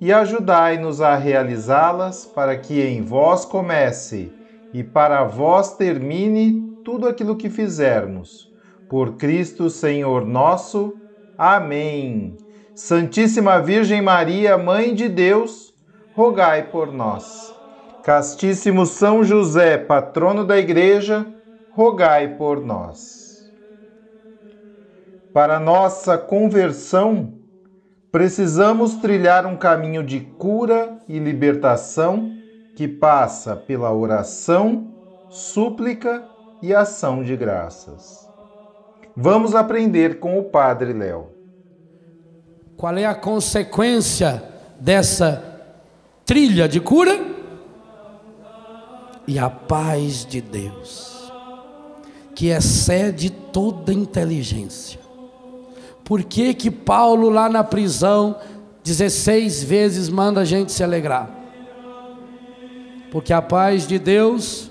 e ajudai-nos a realizá-las, para que em vós comece e para vós termine tudo aquilo que fizermos. Por Cristo Senhor nosso. Amém. Santíssima Virgem Maria, Mãe de Deus, rogai por nós. Castíssimo São José, patrono da Igreja, rogai por nós. Para nossa conversão, precisamos trilhar um caminho de cura e libertação que passa pela oração, súplica e ação de graças. Vamos aprender com o Padre Léo. Qual é a consequência dessa trilha de cura? E a paz de Deus, que excede toda inteligência por que, que Paulo lá na prisão 16 vezes manda a gente se alegrar? Porque a paz de Deus,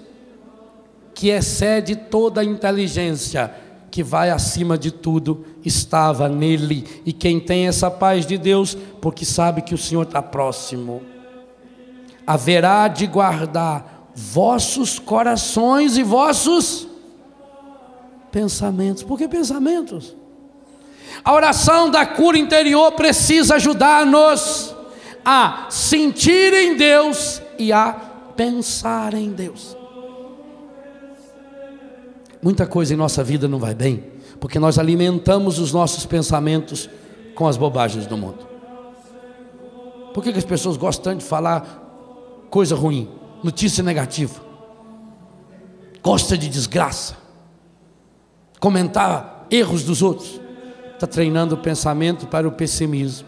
que excede toda a inteligência, que vai acima de tudo, estava nele. E quem tem essa paz de Deus, porque sabe que o Senhor está próximo, haverá de guardar vossos corações e vossos pensamentos. Por que pensamentos? A oração da cura interior precisa ajudar-nos a sentir em Deus e a pensar em Deus. Muita coisa em nossa vida não vai bem, porque nós alimentamos os nossos pensamentos com as bobagens do mundo. Por que, que as pessoas gostam tanto de falar coisa ruim, notícia negativa? Gosta de desgraça, comentar erros dos outros está treinando o pensamento para o pessimismo.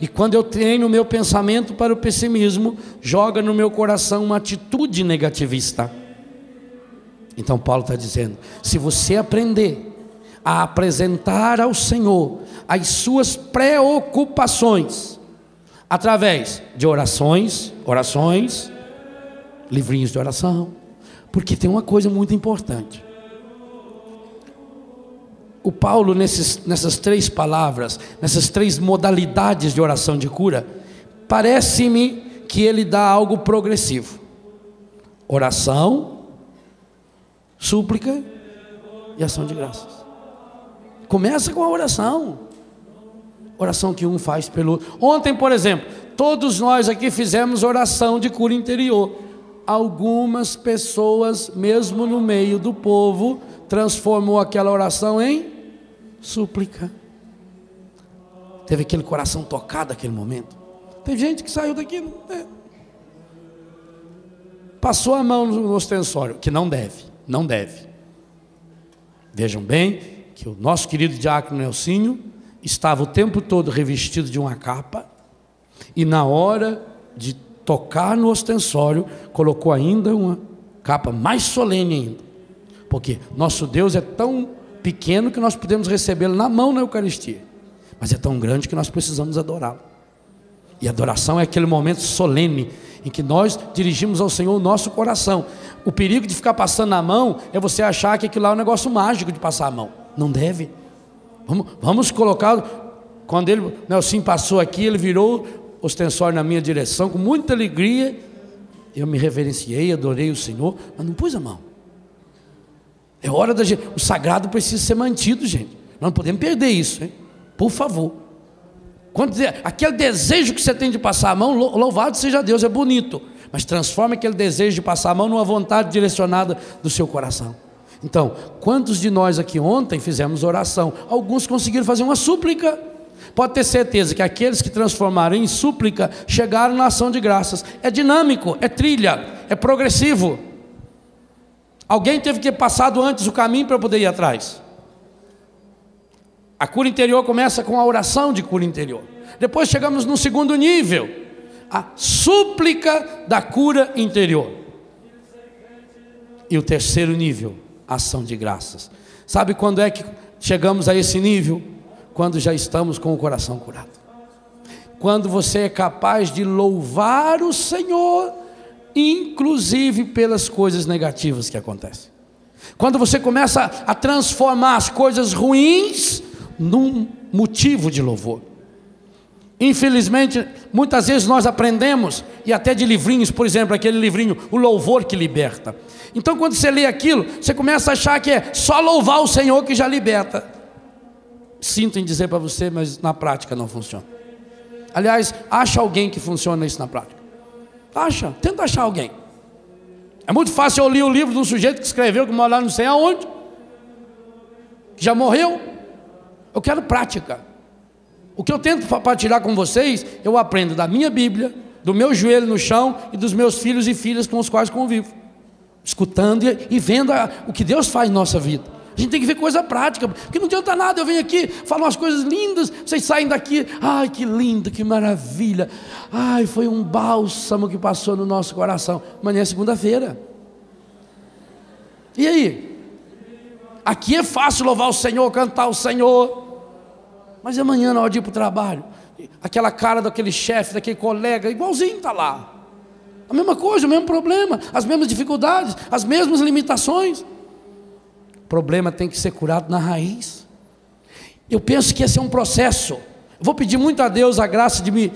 E quando eu treino o meu pensamento para o pessimismo, joga no meu coração uma atitude negativista. Então Paulo está dizendo: se você aprender a apresentar ao Senhor as suas preocupações, através de orações, orações, livrinhos de oração, porque tem uma coisa muito importante o Paulo, nesses, nessas três palavras, nessas três modalidades de oração de cura, parece-me que ele dá algo progressivo: oração, súplica e ação de graças. Começa com a oração. Oração que um faz pelo. Ontem, por exemplo, todos nós aqui fizemos oração de cura interior. Algumas pessoas, mesmo no meio do povo, transformou aquela oração em súplica. Teve aquele coração tocado naquele momento. Tem gente que saiu daqui. É. Passou a mão no ostensório, que não deve, não deve. Vejam bem que o nosso querido diácono Nelsinho estava o tempo todo revestido de uma capa, e na hora de tocar no ostensório, colocou ainda uma capa mais solene ainda. Porque nosso Deus é tão pequeno que nós podemos recebê-lo na mão na Eucaristia, mas é tão grande que nós precisamos adorá-lo. E adoração é aquele momento solene em que nós dirigimos ao Senhor o nosso coração. O perigo de ficar passando na mão é você achar que aquilo lá é um negócio mágico de passar a mão. Não deve. Vamos, vamos colocar. Quando ele, Nelson passou aqui, ele virou ostensório na minha direção com muita alegria. Eu me reverenciei, adorei o Senhor, mas não pus a mão. É hora da gente. O sagrado precisa ser mantido, gente. Nós não podemos perder isso, hein? Por favor. Quando, aquele desejo que você tem de passar a mão, louvado seja Deus, é bonito. Mas transforme aquele desejo de passar a mão numa vontade direcionada do seu coração. Então, quantos de nós aqui ontem fizemos oração? Alguns conseguiram fazer uma súplica. Pode ter certeza que aqueles que transformaram em súplica chegaram na ação de graças. É dinâmico, é trilha, é progressivo. Alguém teve que ter passado antes o caminho para poder ir atrás. A cura interior começa com a oração de cura interior. Depois chegamos no segundo nível, a súplica da cura interior. E o terceiro nível, ação de graças. Sabe quando é que chegamos a esse nível? Quando já estamos com o coração curado. Quando você é capaz de louvar o Senhor, inclusive pelas coisas negativas que acontecem. Quando você começa a transformar as coisas ruins num motivo de louvor. Infelizmente, muitas vezes nós aprendemos, e até de livrinhos, por exemplo, aquele livrinho, O Louvor que Liberta. Então, quando você lê aquilo, você começa a achar que é só louvar o Senhor que já liberta. Sinto em dizer para você, mas na prática não funciona. Aliás, acha alguém que funciona isso na prática. Acha, tenta achar alguém. É muito fácil eu ler o livro de um sujeito que escreveu, que mora lá não sei aonde, que já morreu. Eu quero prática. O que eu tento compartilhar com vocês, eu aprendo da minha Bíblia, do meu joelho no chão e dos meus filhos e filhas com os quais convivo escutando e, vendo a, o que Deus faz em nossa vida. A gente tem que ver coisa prática, porque não adianta nada. Eu venho aqui, falo umas coisas lindas, vocês saem daqui, ai que lindo, que maravilha. Ai, foi um bálsamo que passou no nosso coração. Amanhã é segunda-feira. E aí? Aqui é fácil louvar o Senhor, cantar o Senhor. Mas amanhã, na hora de ir para o trabalho, aquela cara daquele chefe, daquele colega, igualzinho está lá. A mesma coisa, o mesmo problema, as mesmas dificuldades, as mesmas limitações. Problema tem que ser curado na raiz. Eu penso que esse é um processo. Vou pedir muito a Deus a graça de me,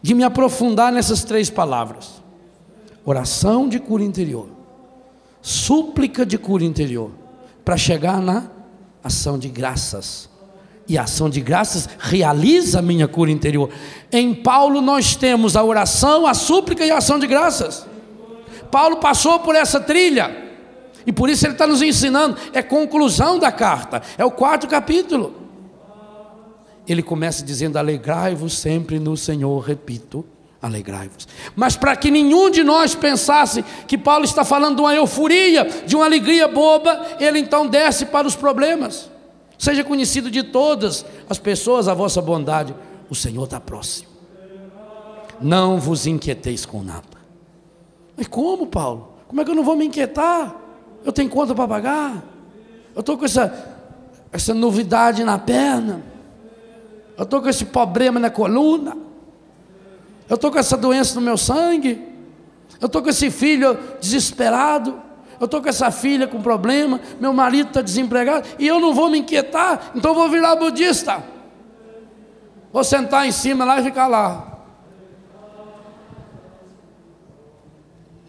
de me aprofundar nessas três palavras: oração de cura interior, súplica de cura interior, para chegar na ação de graças e a ação de graças realiza a minha cura interior. Em Paulo nós temos a oração, a súplica e a ação de graças. Paulo passou por essa trilha, e por isso ele está nos ensinando, é conclusão da carta, é o quarto capítulo. Ele começa dizendo: Alegrai-vos sempre no Senhor, repito, alegrai-vos. Mas para que nenhum de nós pensasse que Paulo está falando de uma euforia, de uma alegria boba, ele então desce para os problemas. Seja conhecido de todas as pessoas a vossa bondade. O Senhor está próximo. Não vos inquieteis com nada. Mas como, Paulo? Como é que eu não vou me inquietar? Eu tenho conta para pagar. Eu estou com essa, essa novidade na perna. Eu estou com esse problema na coluna. Eu estou com essa doença no meu sangue. Eu estou com esse filho desesperado eu estou com essa filha com problema, meu marido está desempregado, e eu não vou me inquietar, então eu vou virar budista. Vou sentar em cima lá e ficar lá.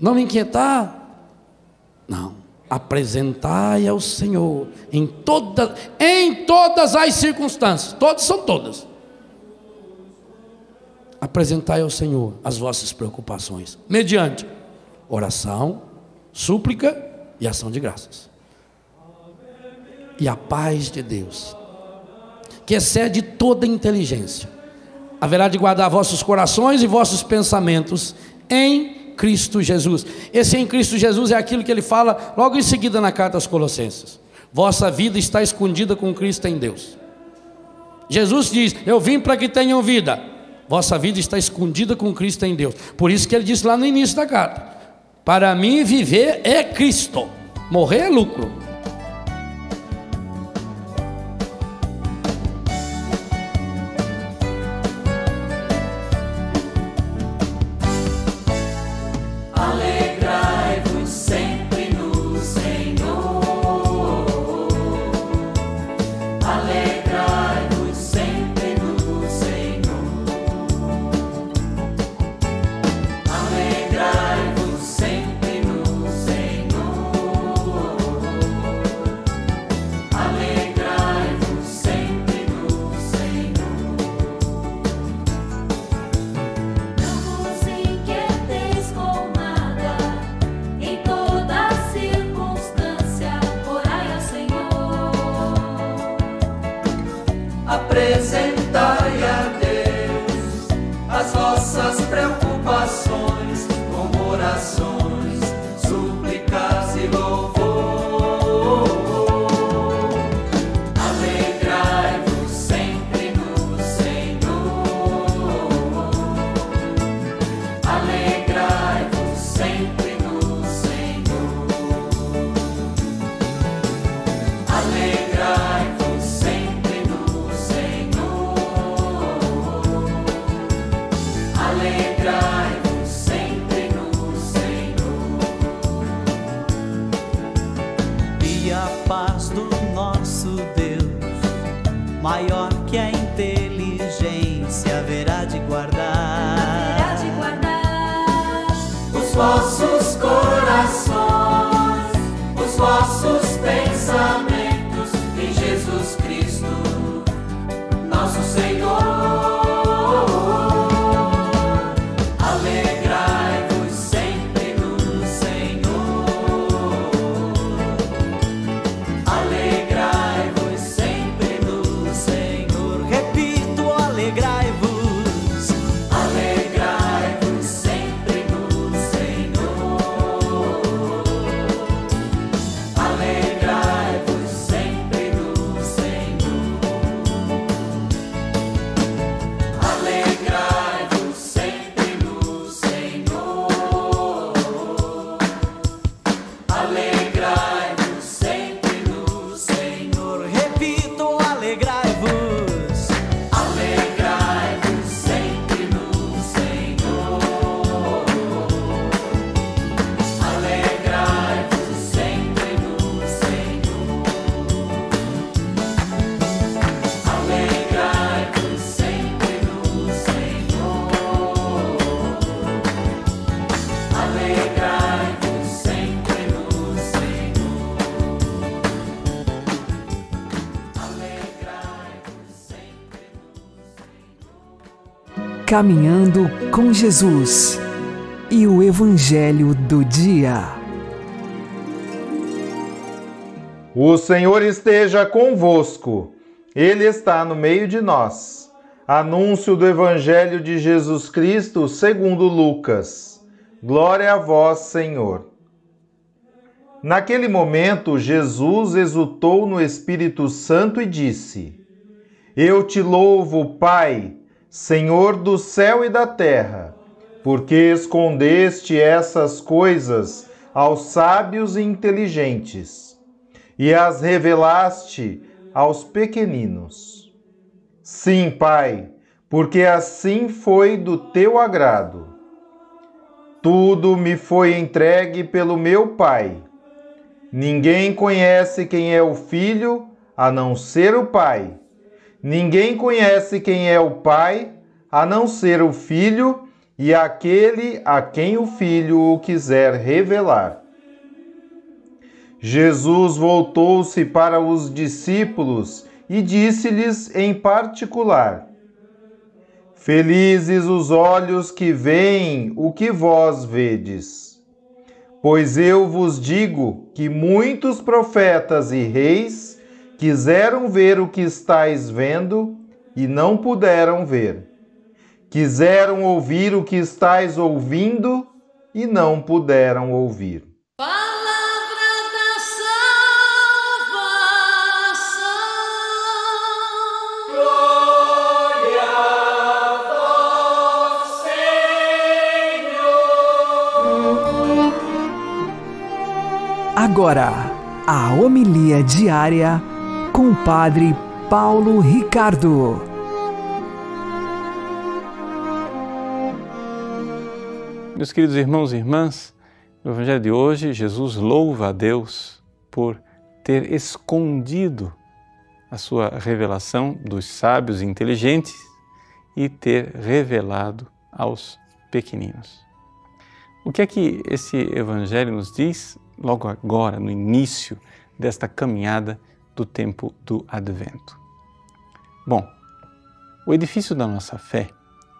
Não me inquietar? Apresentai ao Senhor em, toda, em todas as circunstâncias, todas são todas. Apresentai ao Senhor as vossas preocupações, mediante oração, súplica e ação de graças. E a paz de Deus, que excede toda inteligência, haverá de guardar vossos corações e vossos pensamentos em Cristo Jesus. Esse em Cristo Jesus é aquilo que ele fala logo em seguida na carta aos Colossenses. Vossa vida está escondida com Cristo em Deus. Jesus diz: Eu vim para que tenham vida. Vossa vida está escondida com Cristo em Deus. Por isso que ele disse lá no início da carta: para mim, viver é Cristo, morrer é lucro. Maior que a inteligência, haverá de guardar. Terá de guardar os vossos corações, Caminhando com Jesus e o Evangelho do Dia. O Senhor esteja convosco, Ele está no meio de nós. Anúncio do Evangelho de Jesus Cristo segundo Lucas. Glória a vós, Senhor. Naquele momento, Jesus exultou no Espírito Santo e disse: Eu te louvo, Pai, Senhor do céu e da terra, porque escondeste essas coisas aos sábios e inteligentes e as revelaste aos pequeninos. Sim, Pai, porque assim foi do teu agrado. Tudo me foi entregue pelo meu Pai. Ninguém conhece quem é o Filho a não ser o Pai. Ninguém conhece quem é o Pai a não ser o Filho e aquele a quem o Filho o quiser revelar. Jesus voltou-se para os discípulos e disse-lhes em particular: Felizes os olhos que veem o que vós vedes. Pois eu vos digo que muitos profetas e reis quiseram ver o que estáis vendo e não puderam ver. Quiseram ouvir o que estáis ouvindo e não puderam ouvir. Palavra da salvação. Glória a vós, Senhor. Agora, a homilia diária com o Padre Paulo Ricardo. Meus queridos irmãos e irmãs, no Evangelho de hoje, Jesus louva a Deus por ter escondido a sua revelação dos sábios e inteligentes e ter revelado aos pequeninos. O que é que esse Evangelho nos diz logo agora, no início desta caminhada do tempo do Advento? Bom, o edifício da nossa fé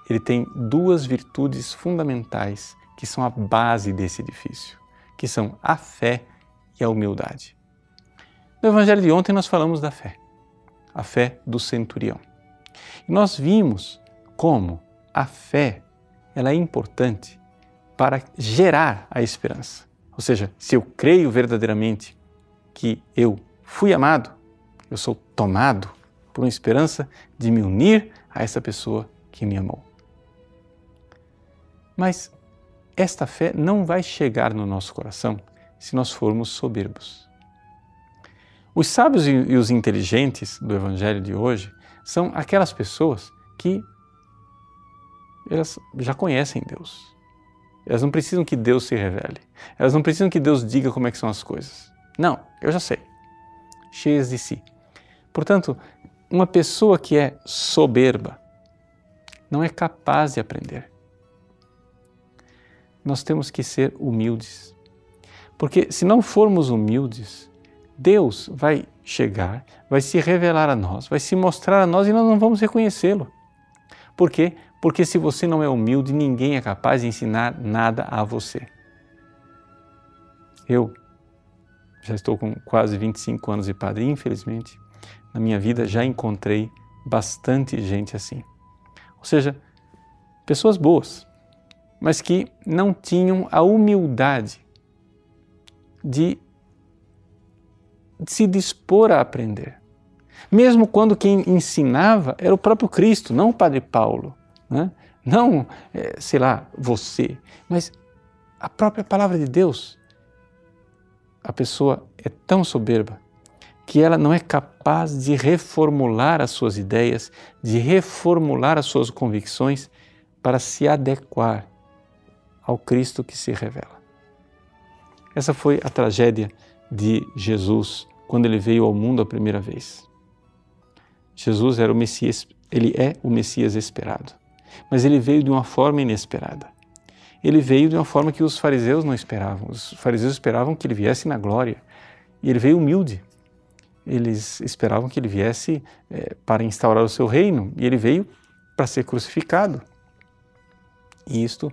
ele tem duas virtudes fundamentais que são a base desse edifício, que são a fé e a humildade. No Evangelho de ontem nós falamos da fé. a fé do centurião. E nós vimos como a fé ela é importante para gerar a esperança. Ou seja, se eu creio verdadeiramente que eu fui amado, eu sou tomado por uma esperança de me unir a essa pessoa que me amou. Mas esta fé não vai chegar no nosso coração se nós formos soberbos. Os sábios e os inteligentes do Evangelho de hoje são aquelas pessoas que elas já conhecem Deus. Elas não precisam que Deus se revele. Elas não precisam que Deus diga como é que são as coisas. Não, eu já sei. Cheias de si. Portanto, uma pessoa que é soberba não é capaz de aprender. Nós temos que ser humildes. Porque se não formos humildes, Deus vai chegar, vai se revelar a nós, vai se mostrar a nós e nós não vamos reconhecê-lo. Por quê? Porque se você não é humilde, ninguém é capaz de ensinar nada a você. Eu já estou com quase 25 anos de padre, infelizmente, na minha vida já encontrei bastante gente assim. Ou seja, pessoas boas, mas que não tinham a humildade de se dispor a aprender. Mesmo quando quem ensinava era o próprio Cristo, não o Padre Paulo, né? não, é, sei lá, você, mas a própria palavra de Deus. A pessoa é tão soberba que ela não é capaz de reformular as suas ideias, de reformular as suas convicções para se adequar ao Cristo que se revela. Essa foi a tragédia de Jesus quando ele veio ao mundo a primeira vez. Jesus era o Messias, ele é o Messias esperado, mas ele veio de uma forma inesperada. Ele veio de uma forma que os fariseus não esperavam. Os fariseus esperavam que ele viesse na glória e ele veio humilde. Eles esperavam que ele viesse é, para instaurar o seu reino e ele veio para ser crucificado. E isto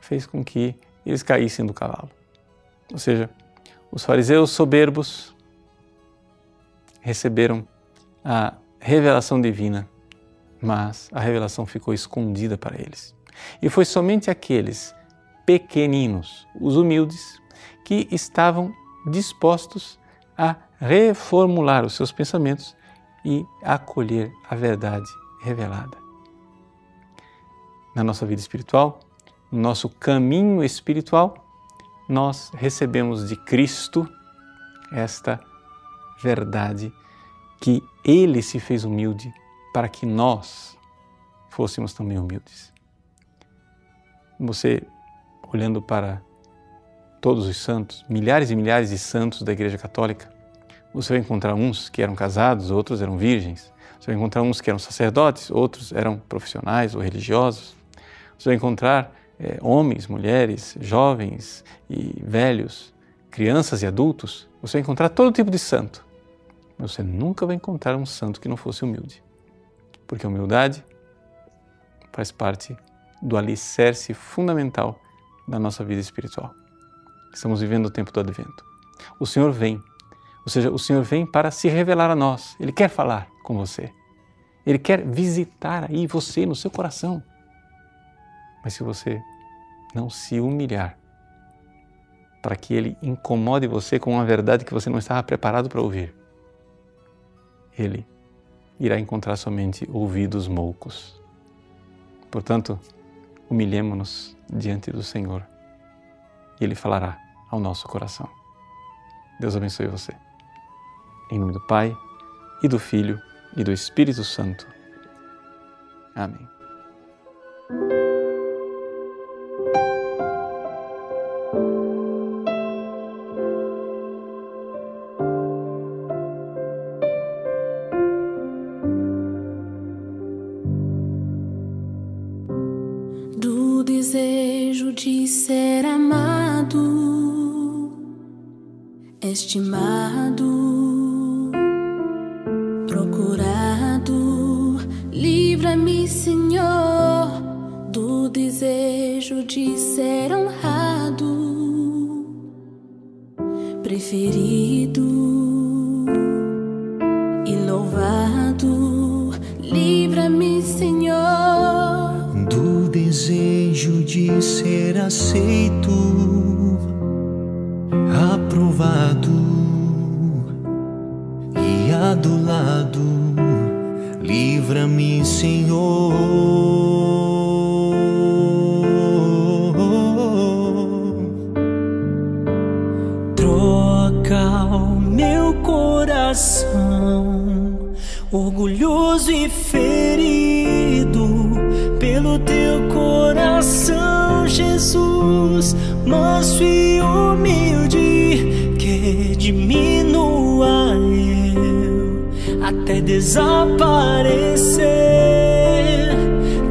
fez com que eles caíssem do cavalo. Ou seja, os fariseus soberbos receberam a revelação divina, mas a revelação ficou escondida para eles. E foi somente aqueles pequeninos, os humildes, que estavam dispostos a reformular os seus pensamentos e acolher a verdade revelada. Na nossa vida espiritual, no nosso caminho espiritual, nós recebemos de Cristo esta verdade que Ele se fez humilde para que nós fôssemos também humildes. Você, olhando para todos os santos, milhares e milhares de santos da Igreja Católica, você vai encontrar uns que eram casados, outros eram virgens. Você vai encontrar uns que eram sacerdotes, outros eram profissionais ou religiosos. Você vai encontrar é, homens, mulheres, jovens e velhos, crianças e adultos, você vai encontrar todo tipo de santo. Mas você nunca vai encontrar um santo que não fosse humilde. Porque a humildade faz parte do alicerce fundamental da nossa vida espiritual. Estamos vivendo o tempo do advento. O Senhor vem, ou seja, o Senhor vem para se revelar a nós. Ele quer falar com você. Ele quer visitar aí você no seu coração. Mas se você não se humilhar para que ele incomode você com uma verdade que você não estava preparado para ouvir, ele irá encontrar somente ouvidos moucos. Portanto, humilhemo-nos diante do Senhor e Ele falará ao nosso coração. Deus abençoe você. Em nome do Pai, e do Filho, e do Espírito Santo. Amém. malvado. Livra-me, Senhor, do desejo de ser aceito, aprovado e adulado. Livra-me, Senhor. Manso e humilde, que diminua eu até desaparecer,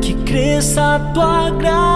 que cresça a tua graça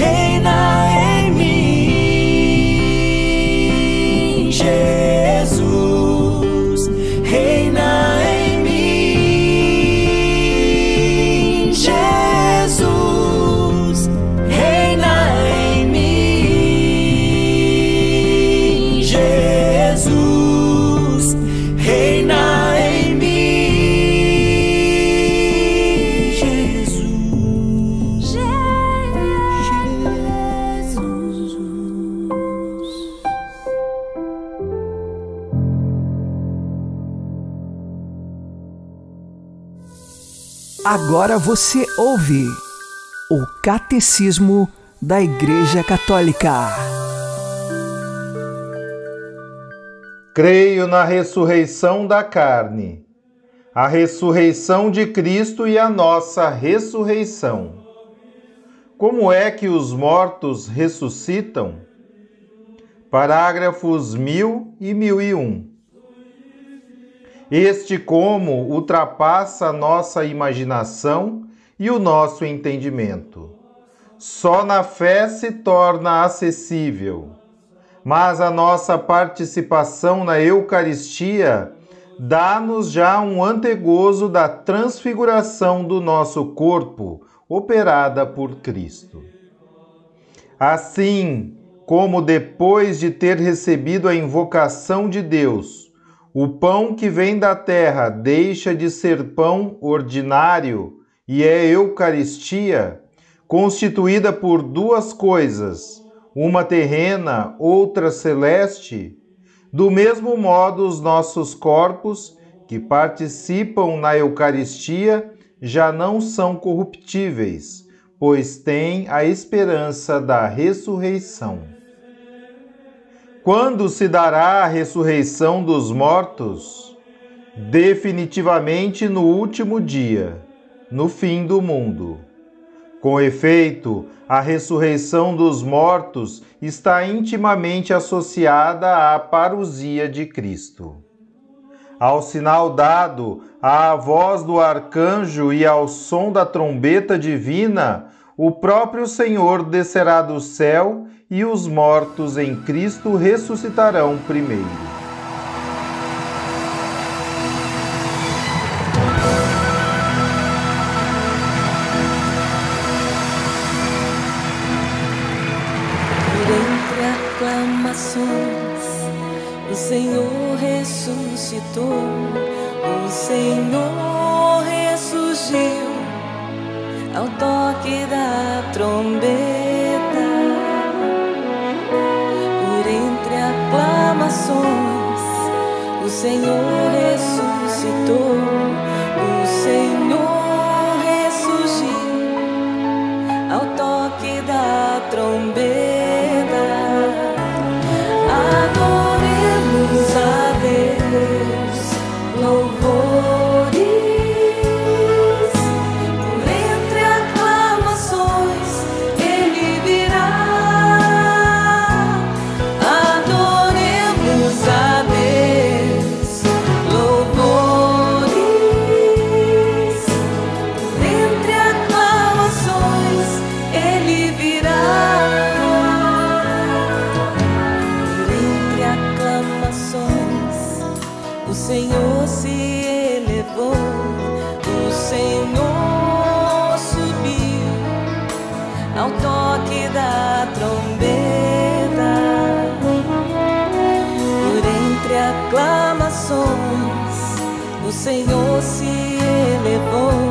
que Agora você ouve o Catecismo da Igreja Católica. Creio na ressurreição da carne, a ressurreição de Cristo e a nossa ressurreição. Como é que os mortos ressuscitam? Parágrafos 1000 e 1001. Este como ultrapassa nossa imaginação e o nosso entendimento. Só na fé se torna acessível. Mas a nossa participação na Eucaristia dá-nos já um antegozo da transfiguração do nosso corpo, operada por Cristo. Assim como depois de ter recebido a invocação de Deus, o pão que vem da terra deixa de ser pão ordinário e é Eucaristia, constituída por duas coisas, uma terrena, outra celeste, do mesmo modo os nossos corpos, que participam na Eucaristia, já não são corruptíveis, pois têm a esperança da ressurreição. Quando se dará a ressurreição dos mortos? Definitivamente no último dia, no fim do mundo. Com efeito, a ressurreição dos mortos está intimamente associada à parousia de Cristo. Ao sinal dado, à voz do arcanjo e ao som da trombeta divina, o próprio Senhor descerá do céu e os mortos em Cristo ressuscitarão primeiro. O Senhor ressuscitou, o Senhor ressurgiu ao toque da trombeta. corações. O Senhor ressuscitou, o Senhor ressurgiu ao toque da trombeta. ao toque da trombeta, por entre aclamações, o Senhor se elevou.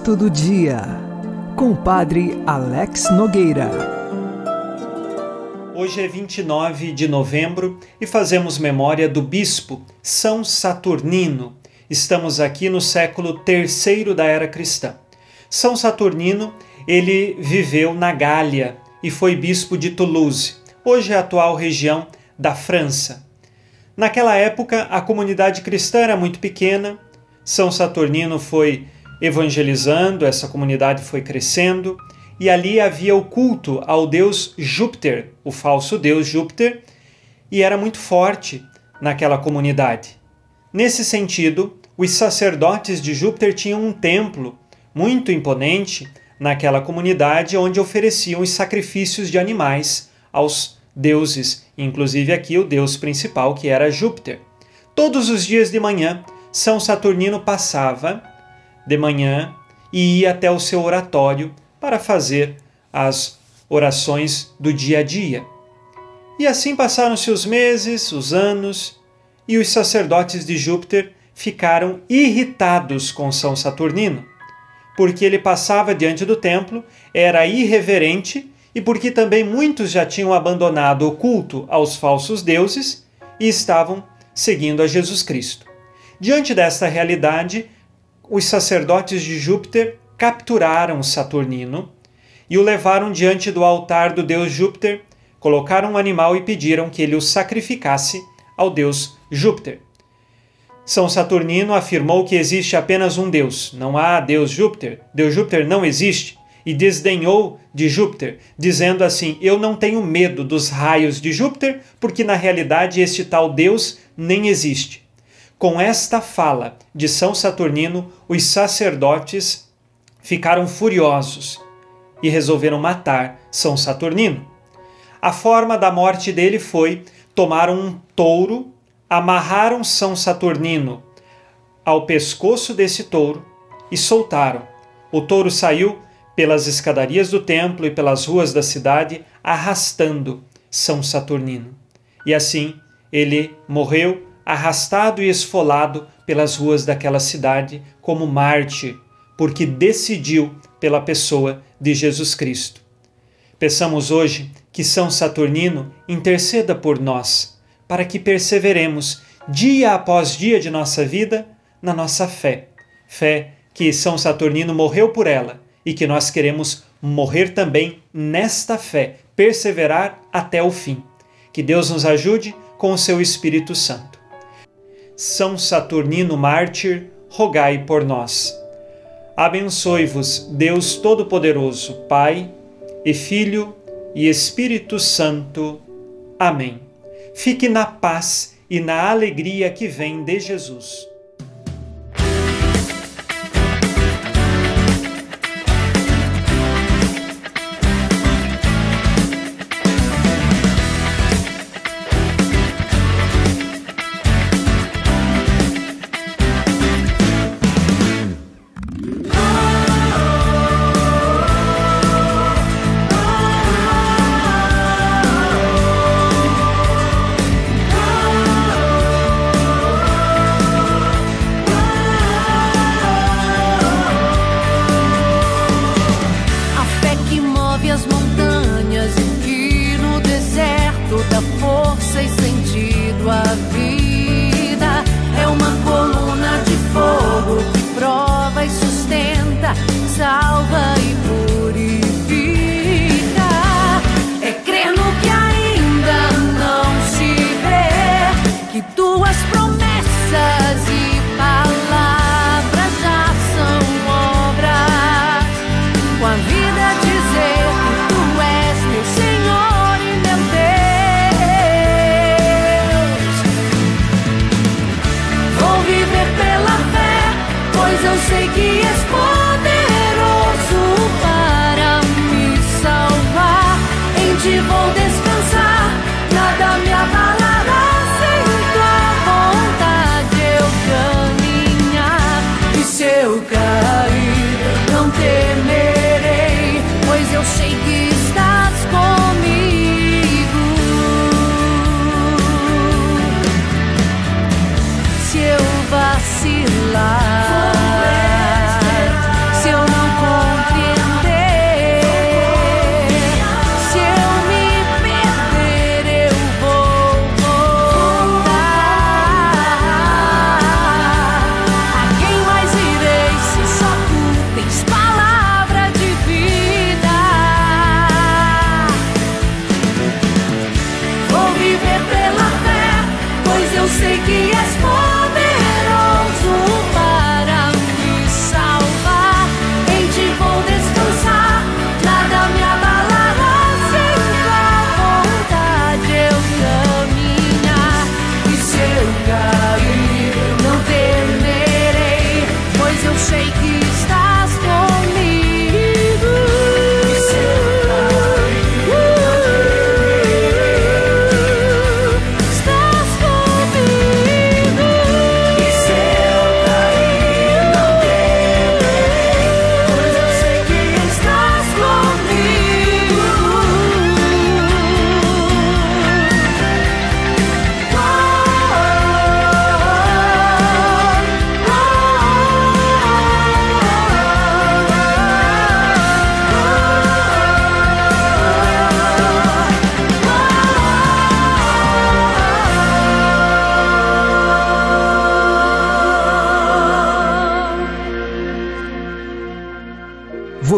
Santo do Dia, com o Padre Alex Nogueira. Hoje é 29 de novembro e fazemos memória do bispo São Saturnino. Estamos aqui no século terceiro da era cristã. São Saturnino, ele viveu na Gália e foi bispo de Toulouse, hoje é a atual região da França. Naquela época, a comunidade cristã era muito pequena. São Saturnino foi evangelizando, essa comunidade foi crescendo, e ali havia o culto ao deus Júpiter, o falso deus Júpiter, e era muito forte naquela comunidade. Nesse sentido, os sacerdotes de Júpiter tinham um templo muito imponente naquela comunidade onde ofereciam os sacrifícios de animais aos deuses, inclusive aqui o deus principal que era Júpiter. Todos os dias de manhã, São Saturnino passava de manhã e ia até o seu oratório para fazer as orações do dia a dia. E assim passaram-se os meses, os anos, e os sacerdotes de Júpiter ficaram irritados com São Saturnino, porque ele passava diante do templo, era irreverente e porque também muitos já tinham abandonado o culto aos falsos deuses e estavam seguindo a Jesus Cristo. Diante desta realidade, os sacerdotes de Júpiter capturaram Saturnino e o levaram diante do altar do deus Júpiter, colocaram um animal e pediram que ele o sacrificasse ao deus Júpiter. São Saturnino afirmou que existe apenas um deus, não há deus Júpiter, deus Júpiter não existe, e desdenhou de Júpiter, dizendo assim: Eu não tenho medo dos raios de Júpiter, porque na realidade este tal deus nem existe. Com esta fala de São Saturnino, os sacerdotes ficaram furiosos e resolveram matar São Saturnino. A forma da morte dele foi: tomaram um touro, amarraram São Saturnino ao pescoço desse touro e soltaram. O touro saiu pelas escadarias do templo e pelas ruas da cidade, arrastando São Saturnino. E assim ele morreu arrastado e esfolado pelas ruas daquela cidade como mártir, porque decidiu pela pessoa de Jesus Cristo. Peçamos hoje que São Saturnino interceda por nós, para que perseveremos dia após dia de nossa vida na nossa fé. Fé que São Saturnino morreu por ela e que nós queremos morrer também nesta fé, perseverar até o fim. Que Deus nos ajude com o seu Espírito Santo. São Saturnino Mártir, rogai por nós. Abençoe-vos, Deus Todo-Poderoso, Pai e Filho e Espírito Santo. Amém. Fique na paz e na alegria que vem de Jesus.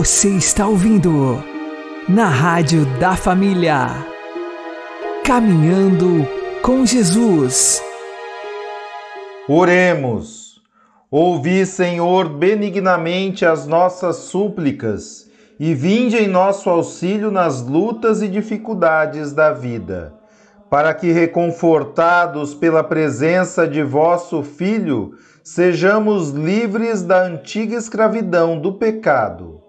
Você está ouvindo na Rádio da Família. Caminhando com Jesus. Oremos. Ouvi, Senhor, benignamente as nossas súplicas e vinde em nosso auxílio nas lutas e dificuldades da vida, para que, reconfortados pela presença de vosso Filho, sejamos livres da antiga escravidão do pecado.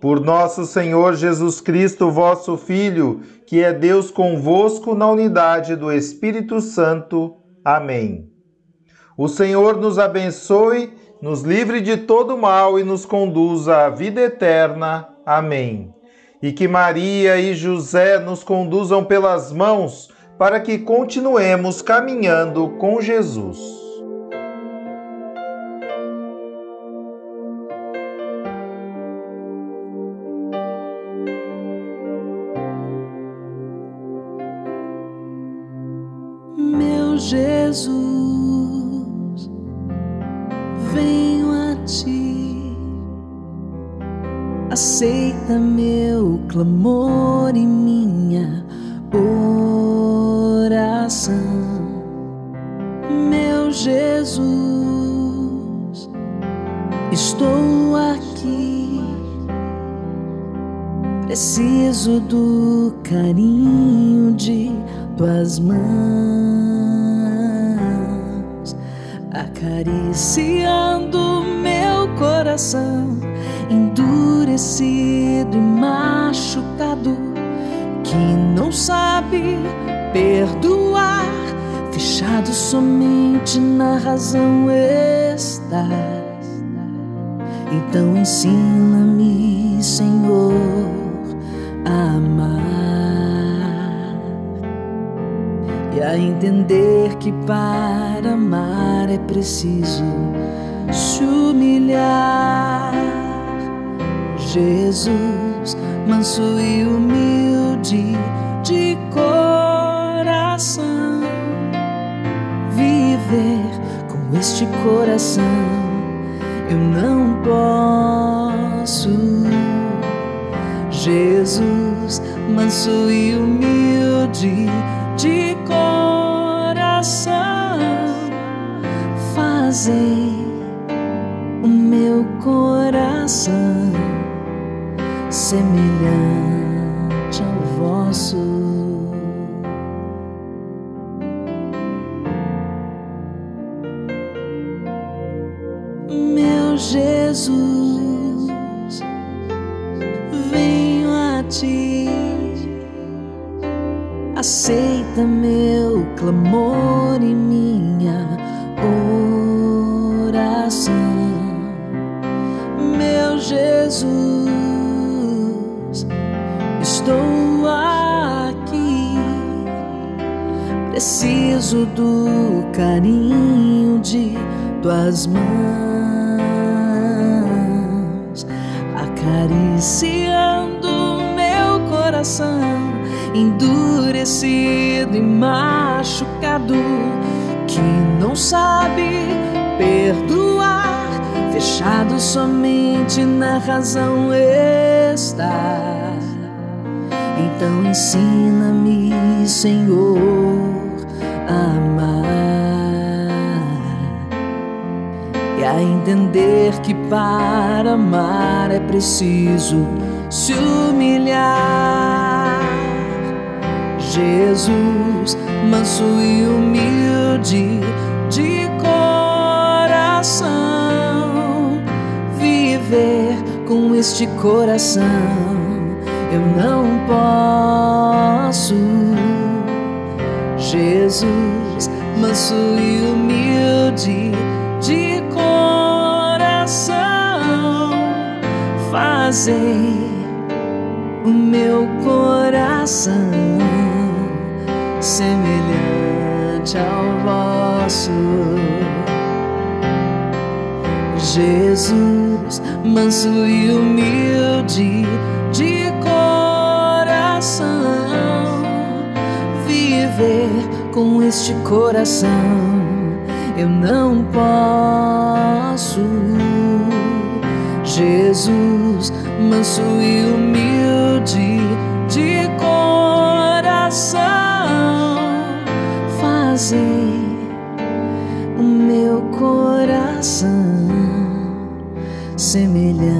Por nosso Senhor Jesus Cristo, vosso Filho, que é Deus convosco na unidade do Espírito Santo. Amém. O Senhor nos abençoe, nos livre de todo mal e nos conduza à vida eterna. Amém. E que Maria e José nos conduzam pelas mãos para que continuemos caminhando com Jesus. Jesus, venho a ti. Aceita meu clamor e minha oração. Meu Jesus, estou aqui. Preciso do carinho de tuas mãos, acariciando meu coração, endurecido e machucado, que não sabe perdoar, fechado somente na razão estás. Então ensina-me, Senhor, a amar e a entender que para amar é preciso se humilhar. Jesus, manso e humilde de coração, viver com este coração eu não posso. Jesus, manso e humilde de coração, fazei o meu coração semelhante ao vosso. Jesus, venho a ti. Aceita meu clamor e minha oração. Meu Jesus, estou aqui. Preciso do carinho de tuas mãos, acariciando meu coração endurecido e machucado, que não sabe perdoar, fechado somente na razão está. Então ensina-me, Senhor, a amar e a entender que para amar é preciso se humilhar. Jesus, manso e humilde de coração, viver com este coração eu não posso. Jesus, manso e humilde de coração, fazei o meu coração semelhante ao vosso. Jesus, manso e humilde de coração, viver com este coração eu não posso. Jesus, manso e humilde de coração. O meu coração semelhante